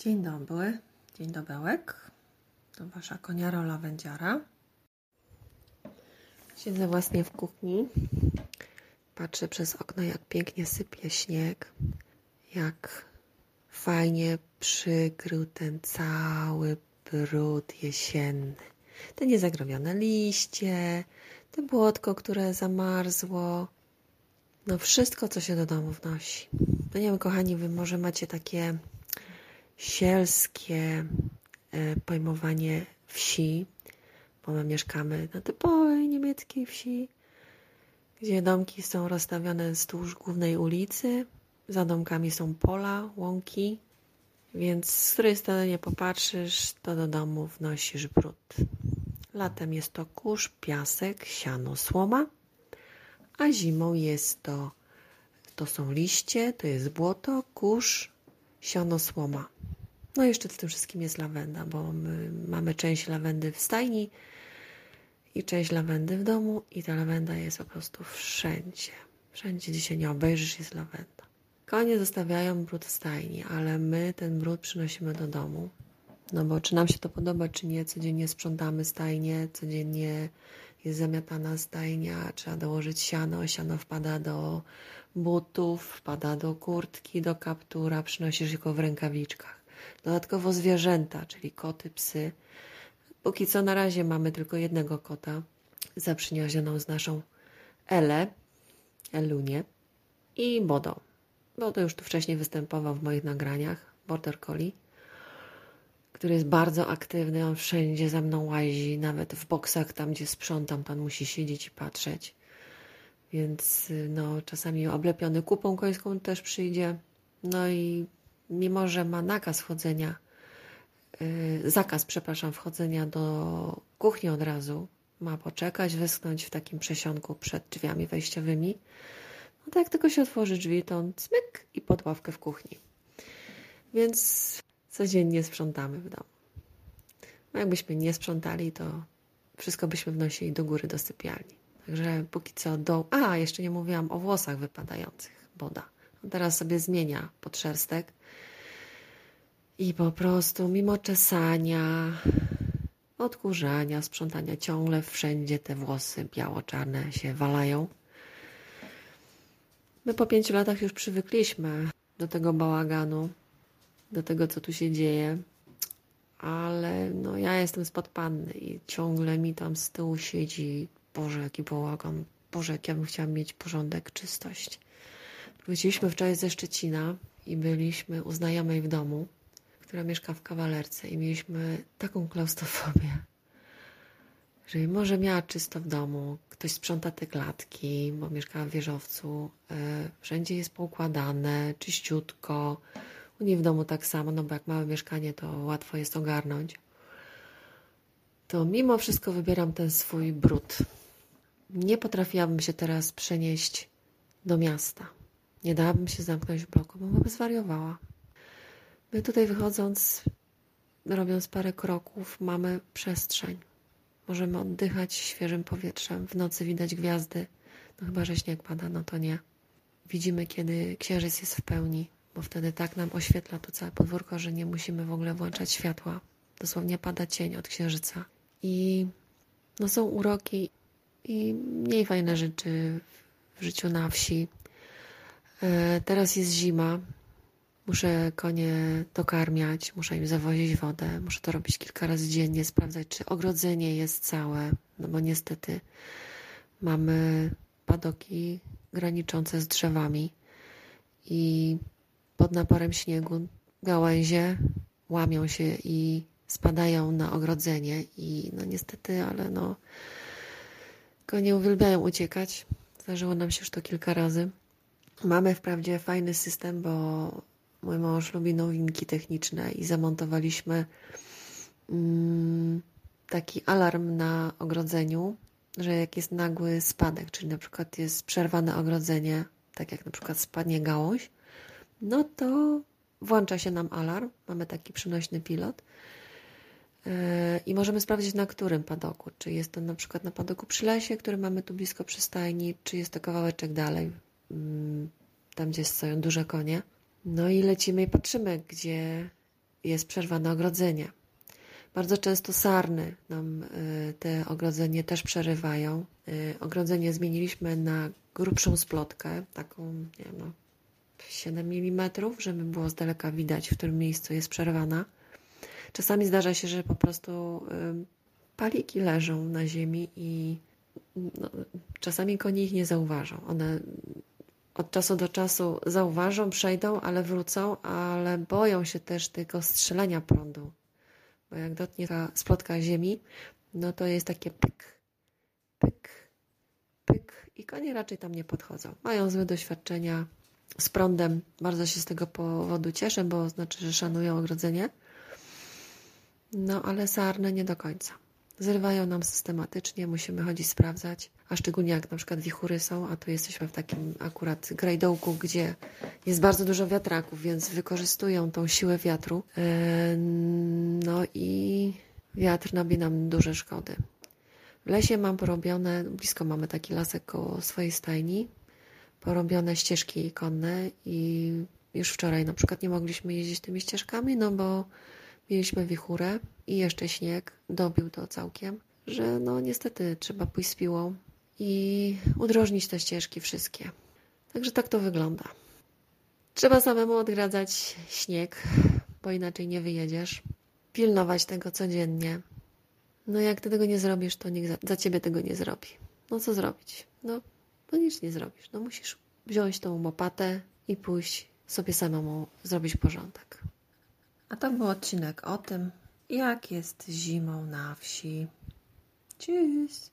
Dzień dobry, dzień dobełek. To wasza koniara lawędziara. Siedzę właśnie w kuchni. Patrzę przez okno, jak pięknie sypie śnieg. Jak fajnie przykrył ten cały brud jesienny. Te niezagrobione liście, te błotko, które zamarzło. No wszystko, co się do domu wnosi. No nie wiem, kochani, wy może macie takie sielskie e, pojmowanie wsi, bo my mieszkamy na typowej niemieckiej wsi, gdzie domki są rozstawione wzdłuż głównej ulicy, za domkami są pola, łąki, więc z której strony nie popatrzysz, to do domu wnosisz brud. Latem jest to kurz, piasek, siano, słoma, a zimą jest to, to są liście, to jest błoto, kurz, siano, słoma. No jeszcze w tym wszystkim jest lawenda, bo my mamy część lawendy w stajni i część lawendy w domu i ta lawenda jest po prostu wszędzie. Wszędzie, gdzie się nie obejrzysz, jest lawenda. Konie zostawiają brud w stajni, ale my ten brud przynosimy do domu. No bo czy nam się to podoba, czy nie, codziennie sprzątamy stajnie, codziennie jest zamiatana stajnia, trzeba dołożyć siano, siano wpada do butów, wpada do kurtki, do kaptura, przynosisz go w rękawiczkach. Dodatkowo zwierzęta, czyli koty, psy. Póki co na razie mamy tylko jednego kota, zaprzyjaźnioną z naszą Elę, Elunię i Bodo. Bodo już tu wcześniej występował w moich nagraniach, Border Collie, który jest bardzo aktywny, on wszędzie za mną łazi, nawet w boksach, tam gdzie sprzątam, pan musi siedzieć i patrzeć. Więc no, czasami oblepiony kupą końską też przyjdzie. No i mimo że ma nakaz wchodzenia, yy, zakaz, przepraszam, wchodzenia do kuchni od razu, ma poczekać, wyschnąć w takim przesionku przed drzwiami wejściowymi. No to jak tylko się otworzy drzwi, to on cmyk i pod ławkę w kuchni. Więc codziennie sprzątamy w domu. No jakbyśmy nie sprzątali, to wszystko byśmy wnosili do góry do sypialni. Także póki co do... A, jeszcze nie mówiłam o włosach wypadających, boda. Teraz sobie zmienia podszerstek i po prostu mimo czesania, odkurzania, sprzątania ciągle wszędzie te włosy biało-czarne się walają. My po pięciu latach już przywykliśmy do tego bałaganu, do tego, co tu się dzieje, ale no, ja jestem spod panny i ciągle mi tam z tyłu siedzi, Boże, jaki bałagan, Boże, jak ja bym chciała mieć porządek, czystość. Wróciliśmy wczoraj ze Szczecina i byliśmy u znajomej w domu, która mieszka w kawalerce i mieliśmy taką klaustrofobię, że może miała czysto w domu, ktoś sprząta te klatki, bo mieszkała w wieżowcu, e, wszędzie jest poukładane, czyściutko, u niej w domu tak samo, no bo jak małe mieszkanie, to łatwo jest ogarnąć. To mimo wszystko wybieram ten swój brud. Nie potrafiłabym się teraz przenieść do miasta. Nie dałabym się zamknąć w bloku, bo bym zwariowała. My tutaj wychodząc, robiąc parę kroków, mamy przestrzeń. Możemy oddychać świeżym powietrzem. W nocy widać gwiazdy. No chyba, że śnieg pada, no to nie. Widzimy, kiedy księżyc jest w pełni, bo wtedy tak nam oświetla to całe podwórko, że nie musimy w ogóle włączać światła. Dosłownie pada cień od księżyca. I no są uroki i mniej fajne rzeczy w życiu na wsi. E, teraz jest zima. Muszę konie dokarmiać, muszę im zawozić wodę, muszę to robić kilka razy dziennie, sprawdzać, czy ogrodzenie jest całe, no bo niestety mamy padoki graniczące z drzewami i pod naporem śniegu gałęzie łamią się i spadają na ogrodzenie i no niestety, ale no konie uwielbiają uciekać. Zdarzyło nam się już to kilka razy. Mamy wprawdzie fajny system, bo mój mąż lubi nowinki techniczne i zamontowaliśmy mm, taki alarm na ogrodzeniu, że jak jest nagły spadek, czyli na przykład jest przerwane ogrodzenie, tak jak na przykład spadnie gałąź, no to włącza się nam alarm. Mamy taki przynośny pilot. E, I możemy sprawdzić na którym padoku. Czy jest to na przykład na padoku przy lesie, który mamy tu blisko przystajni, czy jest to kawałeczek dalej, tam gdzie stoją duże konie. No i lecimy i patrzymy, gdzie jest przerwane ogrodzenie. Bardzo często sarny nam y, te ogrodzenie też przerywają. Y, ogrodzenie zmieniliśmy na grubszą splotkę, taką, nie wiem, no, 7 mm, żeby było z daleka widać, w którym miejscu jest przerwana. Czasami zdarza się, że po prostu y, paliki leżą na ziemi i no, czasami konie ich nie zauważą. One od czasu do czasu zauważą, przejdą, ale wrócą, ale boją się też tego strzelenia prądu. Bo jak dotnie splotka ziemi, no to jest takie pyk, pyk, pyk i konie raczej tam nie podchodzą. Mają złe doświadczenia z prądem. Bardzo się z tego powodu cieszę, bo znaczy, że szanują ogrodzenie. No ale sarny nie do końca. Zrywają nam systematycznie, musimy chodzić sprawdzać, a szczególnie jak na przykład wichury są, a tu jesteśmy w takim akurat grajdołku, gdzie jest bardzo dużo wiatraków, więc wykorzystują tą siłę wiatru. E, no i wiatr nabi nam duże szkody. W lesie mam porobione, blisko mamy taki lasek koło swojej stajni, porobione ścieżki konne i już wczoraj na przykład nie mogliśmy jeździć tymi ścieżkami, no bo mieliśmy wichurę i jeszcze śnieg, dobił to całkiem, że no niestety trzeba pójść z piłą i udrożnić te ścieżki wszystkie. Także tak to wygląda. Trzeba samemu odgradzać śnieg, bo inaczej nie wyjedziesz. Pilnować tego codziennie. No jak ty tego nie zrobisz, to nikt za, za ciebie tego nie zrobi. No co zrobić? No, no nic nie zrobisz. No musisz wziąć tą łopatę i pójść sobie samemu zrobić porządek. A to był odcinek o tym, jak jest zimą na wsi. Tschüss.